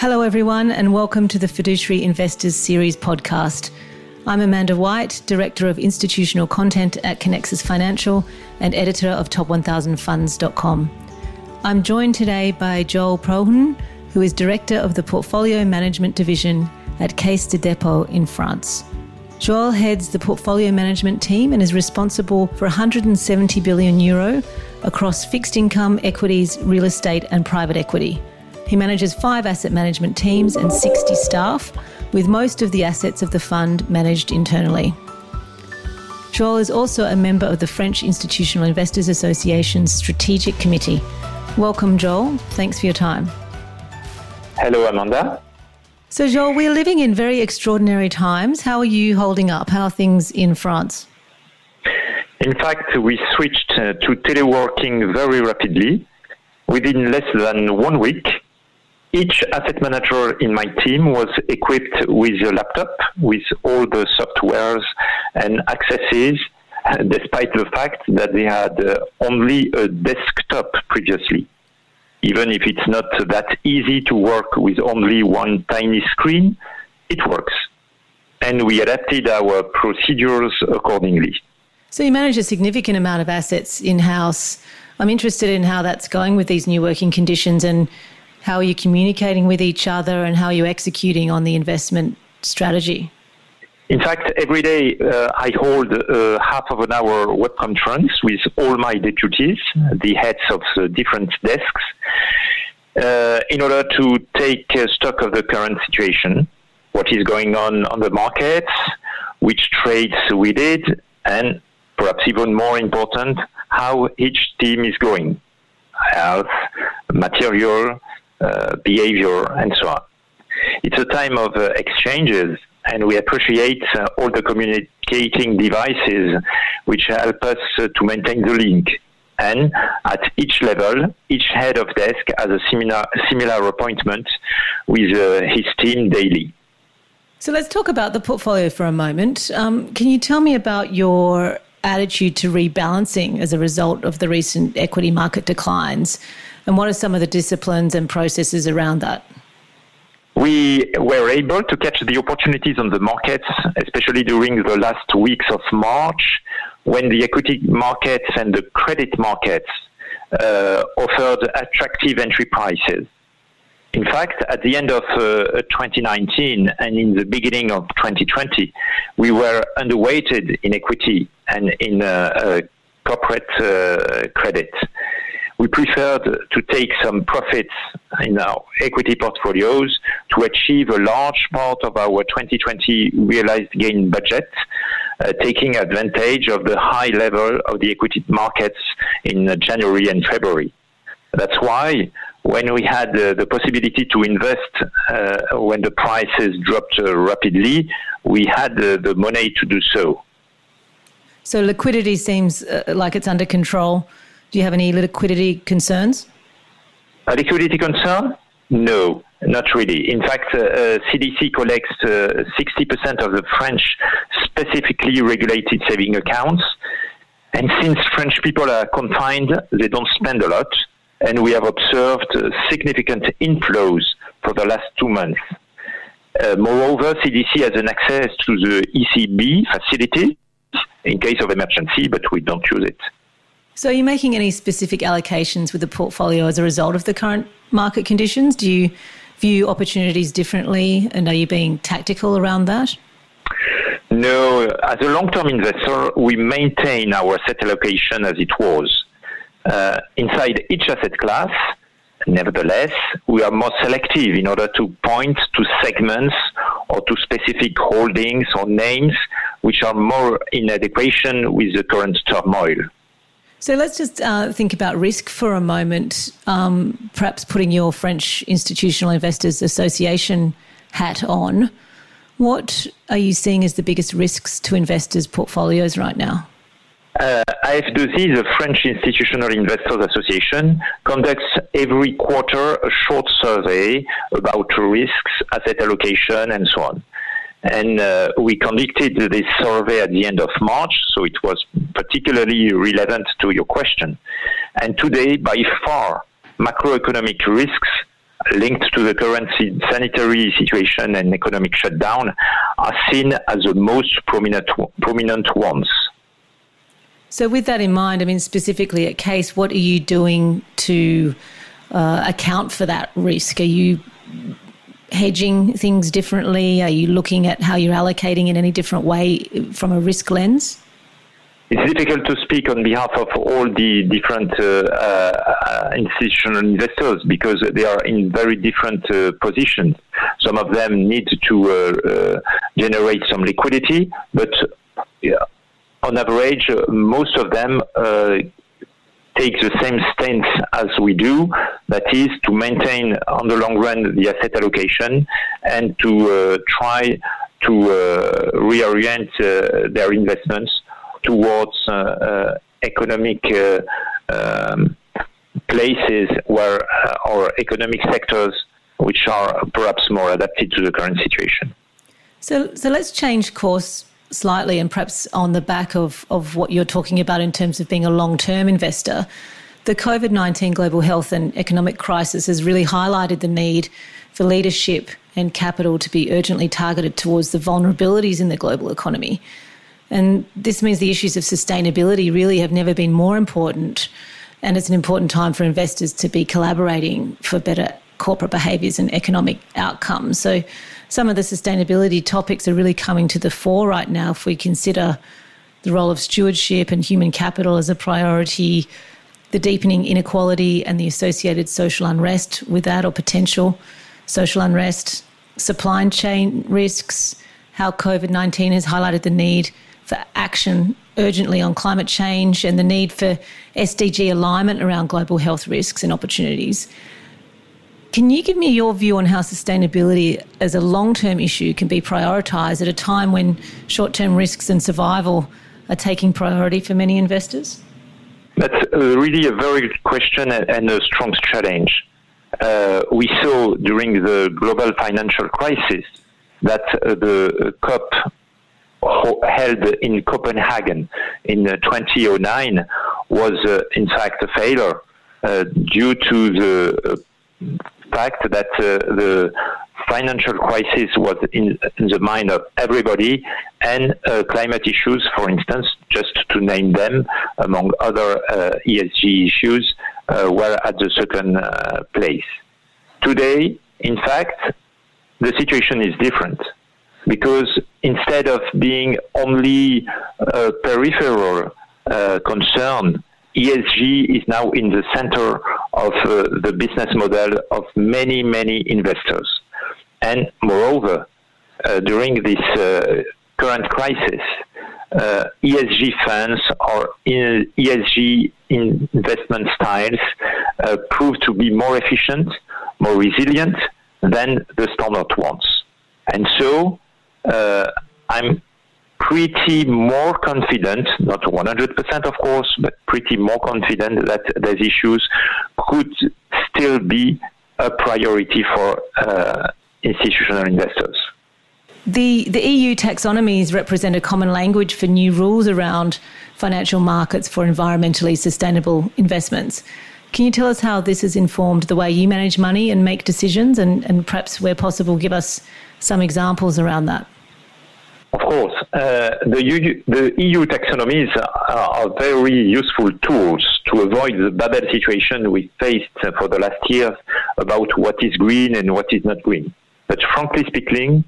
Hello, everyone, and welcome to the Fiduciary Investors Series podcast. I'm Amanda White, Director of Institutional Content at Conexus Financial and editor of Top1000Funds.com. I'm joined today by Joel Prohin, who is Director of the Portfolio Management Division at Caisse de Dépôt in France. Joel heads the portfolio management team and is responsible for 170 billion euro across fixed income, equities, real estate, and private equity. He manages five asset management teams and 60 staff, with most of the assets of the fund managed internally. Joel is also a member of the French Institutional Investors Association's Strategic Committee. Welcome, Joel. Thanks for your time. Hello, Amanda. So, Joel, we're living in very extraordinary times. How are you holding up? How are things in France? In fact, we switched uh, to teleworking very rapidly. Within less than one week, each asset manager in my team was equipped with a laptop with all the softwares and accesses, despite the fact that they had uh, only a desktop previously. Even if it's not that easy to work with only one tiny screen, it works. And we adapted our procedures accordingly. So you manage a significant amount of assets in house. I'm interested in how that's going with these new working conditions and how are you communicating with each other and how are you executing on the investment strategy? In fact, every day uh, I hold uh, half of an hour web conference with all my deputies, the heads of the different desks, uh, in order to take uh, stock of the current situation, what is going on on the markets, which trades we did, and perhaps even more important, how each team is going. Health, material, behavior, and so on. It's a time of uh, exchanges, and we appreciate uh, all the communicating devices which help us uh, to maintain the link. And at each level, each head of desk has a similar, similar appointment with uh, his team daily. So let's talk about the portfolio for a moment. Um, can you tell me about your attitude to rebalancing as a result of the recent equity market declines? And what are some of the disciplines and processes around that? We were able to catch the opportunities on the markets, especially during the last weeks of March, when the equity markets and the credit markets uh, offered attractive entry prices. In fact, at the end of uh, 2019 and in the beginning of 2020, we were underweighted in equity and in uh, uh corporate uh, credit we preferred to take some profits in our equity portfolios to achieve a large part of our 2020 realized gain budget, uh, taking advantage of the high level of the equity markets in January and February. That's why when we had uh, the possibility to invest uh, when the prices dropped uh, rapidly, we had the money to do so. So liquidity seems uh, like it's under control. Do you have any liquidity concerns? A liquidity concern? No, not really. In fact, uh, CDC uh, collects uh, 60% of the French specifically regulated saving accounts. And since French people are confined, they don't spend a lot. And we have observed uh, significant inflows for the last two months. Uh, moreover, CDC has an access to the ECB facility in case of emergency, but we don't use it. So, are you making any specific allocations with the portfolio as a result of the current market conditions? Do you view opportunities differently and are you being tactical around that? No, as a long term investor, we maintain our asset allocation as it was. Uh, inside each asset class, nevertheless, we are more selective in order to point to segments or to specific holdings or names which are more in adequation with the current turmoil. So let's just uh, think about risk for a moment, um, perhaps putting your French Institutional Investors Association hat on. What are you seeing as the biggest risks to investors' portfolios right now? Uh, Af2i, the French Institutional Investors Association, conducts every quarter a short survey about risks, asset allocation, and so on. And uh, we conducted this survey at the end of March, so it was particularly relevant to your question. And today, by far, macroeconomic risks linked to the current sanitary situation and economic shutdown are seen as the most prominent, prominent ones. So, with that in mind, I mean, specifically at Caisse, what are you doing to uh, account for that risk? Are you hedging things differently? Are you looking at how you're allocating in any different way from a risk lens? It's difficult to speak on behalf of all the different uh, uh, institutional investors because they are in very different uh, positions. Some of them need to uh, uh, generate some liquidity, but on average, most of them take the same stance as we do, that is to maintain on the long run the asset allocation and to uh, try to uh, reorient uh, their investments towards uh, uh, economic uh, um, places where or economic sectors which are perhaps more adapted to the current situation. So, so let's change course slightly and perhaps on the back of, of what you're talking about in terms of being a long term investor. The COVID 19 global health and economic crisis has really highlighted the need for leadership and capital to be urgently targeted towards the vulnerabilities in the global economy. And this means the issues of sustainability really have never been more important. And it's an important time for investors to be collaborating for better corporate behaviours and economic outcomes. So, some of the sustainability topics are really coming to the fore right now if we consider the role of stewardship and human capital as a priority, the deepening inequality and the associated social unrest with that or potential social unrest, supply chain risks, how COVID 19 has highlighted the need for action urgently on climate change and the need for SDG alignment around global health risks and opportunities. Can you give me your view on how sustainability as a long term issue can be prioritised at a time when short term risks and survival are taking priority for many investors? That's really a very good question and a strong challenge. Uh, we saw during the global financial crisis that uh, the COP held in Copenhagen in uh, 2009 was uh, in fact a failure uh, due to the fact that the financial crisis was in, in, the mind of everybody, and uh, climate issues, for instance, just to name them, among other uh, ESG issues, uh, were at the second place. Today, in fact, the situation is different because instead of being only a peripheral uh, concern, ESG is now in the center of uh, the business model of many, many investors. And moreover, uh, during this uh, current crisis, uh, ESG funds or ESG investment styles uh, prove to be more efficient, more resilient than the standard ones. And so uh, I'm pretty more confident, not 100% of course, but pretty more confident that these issues could still be a priority for uh, institutional investors. The, the EU taxonomies represent a common language for new rules around financial markets for environmentally sustainable investments. Can you tell us how this has informed the way you manage money and make decisions, and, and perhaps, where possible, give us some examples around that? Of course, uh, the, EU, the, EU, taxonomies are, very useful tools to avoid the bubble situation we faced for the last years about what is green and what is not green. But frankly speaking,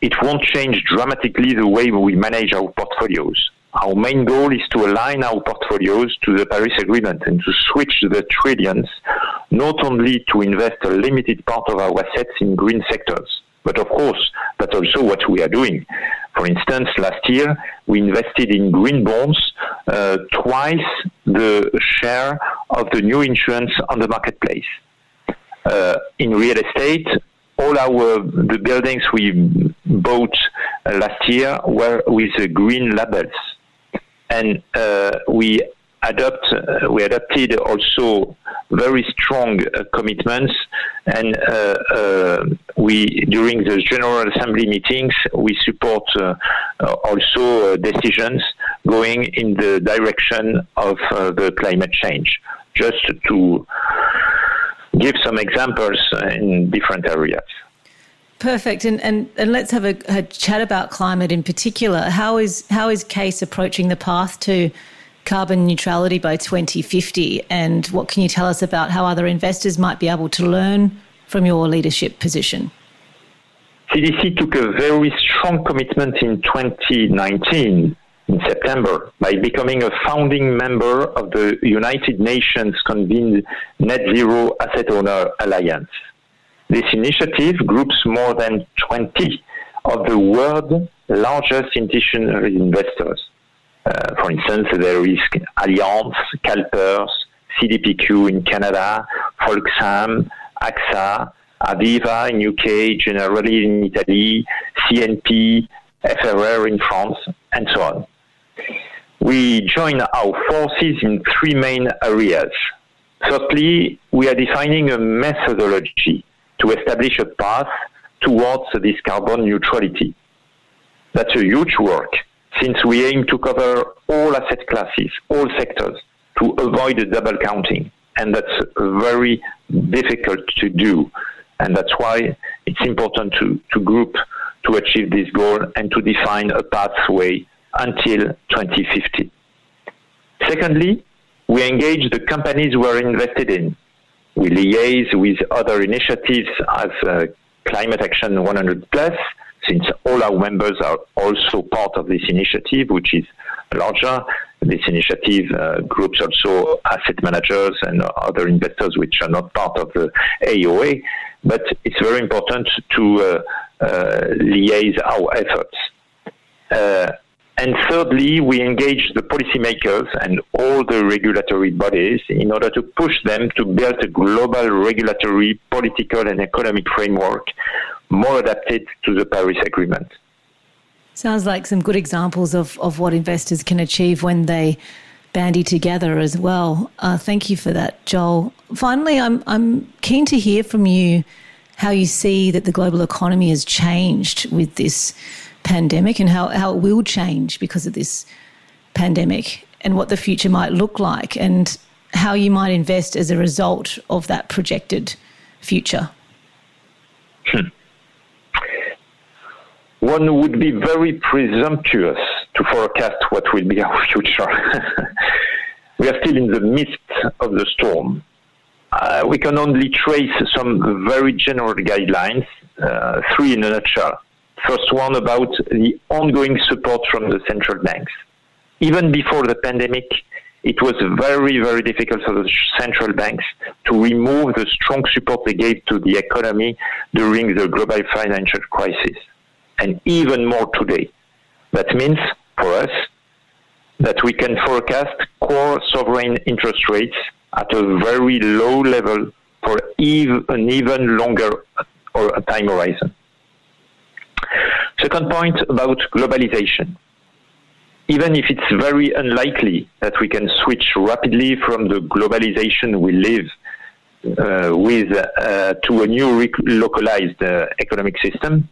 it won't change dramatically the way we manage our portfolios. Our main goal is to align our portfolios to the Paris Agreement and to switch the trillions not only to invest a limited part of our assets in green sectors, but of course, that's also what we are doing. For instance, last year we invested in green bonds uh, twice the share of the new insurance on the marketplace. Uh, in real estate, all our the buildings we bought uh, last year were with green labels, and uh, we adopt uh, we adopted also very strong uh, commitments and uh, we during the general assembly meetings we support also decisions going in the direction of the climate change just to give some examples in different areas. Perfect. And, and, and let's have a, a, chat about climate in particular. How is, how is Caisse approaching the path to carbon neutrality by 2050? And what can you tell us about how other investors might be able to learn from your leadership position? CDC took a very strong commitment in 2019 in September by becoming a founding member of the United Nations convened Net Zero Asset Owner Alliance. This initiative groups more than 20 of the world's largest institutional investors. Uh, for instance, there is Allianz, CalPERS, CDPQ in Canada, Folksam, AXA, Aviva in UK, Generali in Italy, CNP, FRR in France, and so on. We join our forces in three main areas. Firstly, we are defining a methodology to establish a path towards this carbon neutrality. That's a huge work since we aim to cover all asset classes, all sectors, to avoid double counting. And that's very difficult to do. And that's why it's important to, to group to achieve this goal and to define a pathway until 2050. Secondly, we engage the companies we are invested in. We liaise with other initiatives as uh, Climate Action 100 Plus, since all our members are also part of this initiative, which is larger. This initiative uh, groups also asset managers and other investors which are not part of the AOA. But it's very important to uh, uh, liaise our efforts. And thirdly, we engage the policymakers and all the regulatory bodies in order to push them to build a global regulatory, political, and economic framework more adapted to the Paris Agreement. Sounds like some good examples of, of what investors can achieve when they bandy together as well. Uh, thank you for that, Joel. Finally, I'm, I'm keen to hear from you how you see that the global economy has changed with this pandemic and how, how it will change because of this pandemic and what the future might look like and how you might invest as a result of that projected future? Hmm. One would be very presumptuous to forecast what will be our future. we are still in the midst of the storm. Uh, we can only trace some very general guidelines, uh, three in a nutshell. First one about the ongoing support from the central banks. Even before the pandemic, it was very, very difficult for the central banks to remove the strong support they gave to the economy during the global financial crisis. And even more today. That means for us that we can forecast core sovereign interest rates at a very low level for an even longer or a time horizon. Second point about globalization. Even if it's very unlikely that we can switch rapidly from the globalization we live uh, with uh, to a new localized uh, economic system,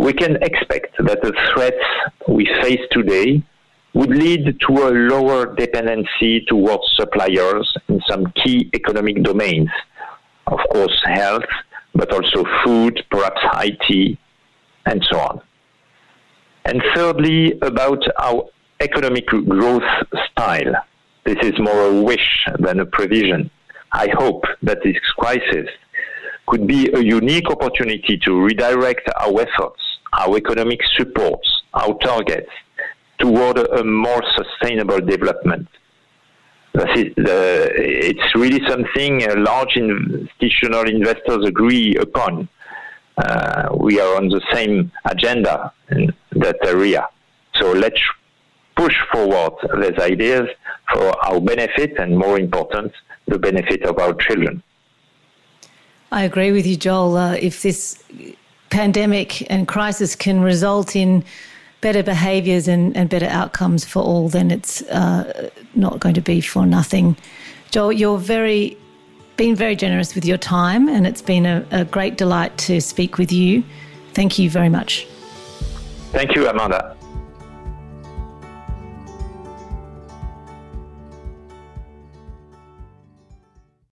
we can expect that the threats we face today would lead to a lower dependency towards suppliers in some key economic domains. Of course, health, but also food, perhaps IT, and so on. And thirdly, about our economic growth style. This is more a wish than a provision. I hope that this crisis could be a unique opportunity to redirect our efforts, our economic supports, our targets toward a more sustainable development. it's really something uh, large institutional investors agree upon uh, we are on the same agenda in that area. So let's push forward these ideas for our benefit and, more important, the benefit of our children. I agree with you, Joel. Uh, if this pandemic and crisis can result in better behaviours and, and, better outcomes for all, then it's uh, not going to be for nothing. Joel, you're very been very generous with your time, and it's been a, a great delight to speak with you. Thank you very much. Thank you, Amanda.